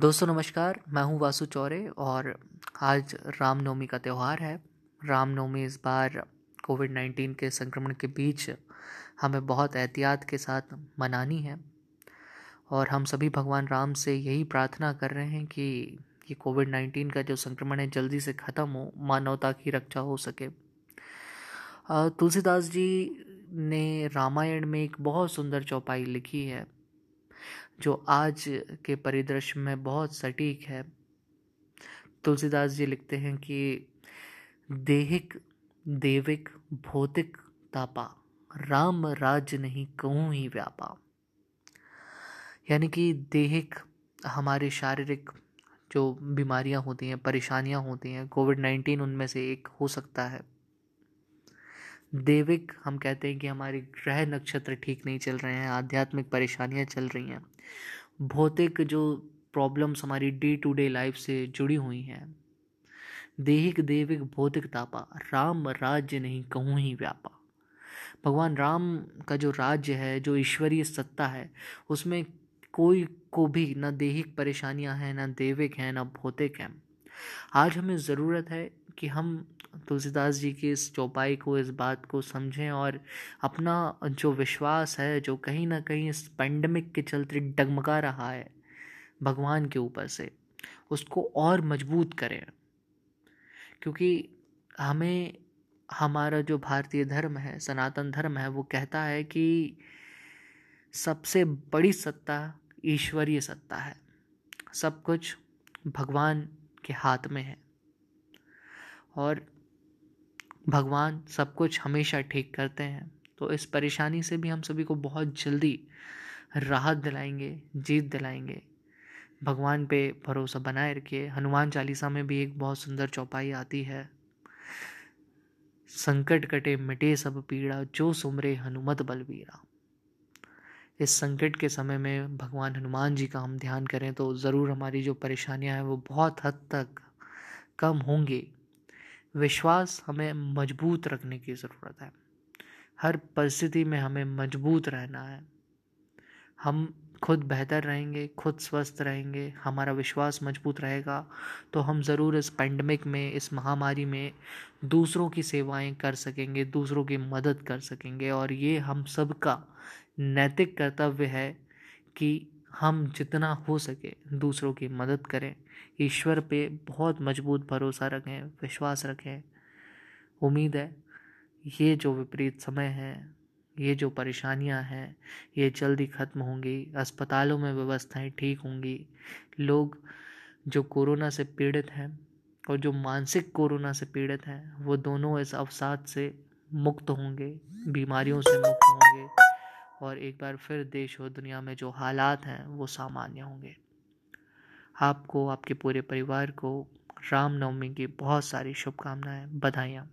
दोस्तों, नमस्कार। मैं हूँ वासु चौरे और आज रामनवमी का त्यौहार है। रामनवमी इस बार कोविड नाइन्टीन के संक्रमण के बीच हमें बहुत एहतियात के साथ मनानी है और हम सभी भगवान राम से यही प्रार्थना कर रहे हैं कि ये कोविड नाइन्टीन का जो संक्रमण है जल्दी से ख़त्म हो, मानवता की रक्षा हो सके। तुलसीदास जी ने रामायण में एक बहुत सुंदर चौपाई लिखी है। जो आज के परिदृश्य में बहुत सटीक है। तुलसीदास जी लिखते हैं कि देहिक, देविक, भौतिक तापा, राम राज्य नहीं कहूँ ही व्यापा। यानी कि देहिक हमारे शारीरिक जो बीमारियाँ होती हैं, परेशानियाँ होती हैं, कोविड नाइन्टीन उनमें से एक हो सकता है। देविक हम कहते हैं कि हमारे ग्रह नक्षत्र ठीक नहीं चल रहे हैं, आध्यात्मिक परेशानियाँ चल रही हैं। भौतिक जो प्रॉब्लम्स हमारी डे टू डे लाइफ से जुड़ी हुई हैं। देहिक देविक भौतिक तापा, राम राज्य नहीं कहूँ ही व्यापा। भगवान राम का जो राज्य है, जो ईश्वरीय सत्ता है, उसमें कोई को भी न देहिक परेशानियाँ हैं, ना देविक हैं, ना भौतिक हैं। आज हमें ज़रूरत है कि हम तुलसीदास जी की इस चौपाई को, इस बात को समझें और अपना जो विश्वास है, जो कहीं ना कहीं इस पेंडेमिक के चलते डगमगा रहा है, भगवान के ऊपर से, उसको और मज़बूत करें। क्योंकि हमें, हमारा जो भारतीय धर्म है, सनातन धर्म है, वो कहता है कि सबसे बड़ी सत्ता ईश्वरीय सत्ता है। सब कुछ भगवान के हाथ में है। और भगवान सब कुछ हमेशा ठीक करते हैं। तो इस परेशानी से भी हम सभी को बहुत जल्दी राहत दिलाएँगे, जीत दिलाएँगे। भगवान पे भरोसा बनाए रखिए। हनुमान चालीसा में भी एक बहुत सुंदर चौपाई आती है। संकट कटे मिटे सब पीड़ा, जो सुमरे हनुमत बलवीरा। इस संकट के समय में भगवान हनुमान जी का हम ध्यान करें तो ज़रूर हमारी जो परेशानियाँ हैं वो बहुत हद तक कम होंगी। विश्वास हमें मज़बूत रखने की ज़रूरत है। हर परिस्थिति में हमें मज़बूत रहना है। हम खुद बेहतर रहेंगे, खुद स्वस्थ रहेंगे, हमारा विश्वास मज़बूत रहेगा। तो हम ज़रूर इस पेंडेमिक में, इस महामारी में दूसरों की सेवाएँ कर सकेंगे, दूसरों की मदद कर सकेंगे। और ये हम सबका नैतिक कर्तव्य है कि हम जितना हो सके दूसरों की मदद करें। ईश्वर पे बहुत मज़बूत भरोसा रखें, विश्वास रखें। उम्मीद है, ये जो विपरीत समय है, ये जो परेशानियाँ हैं, ये जल्दी ख़त्म होंगी, अस्पतालों में व्यवस्थाएँ ठीक होंगी। लोग जो कोरोना से पीड़ित हैं और जो मानसिक कोरोना से पीड़ित हैं, वो दोनों इस अवसाद से मुक्त होंगे, बीमारियों से मुक्त होंगे। और एक बार फिर देश और दुनिया में जो हालात हैं, वो सामान्य होंगे। आपको, आपके पूरे परिवार को रामनवमी की बहुत सारी शुभकामनाएँ, बधाइयाँ।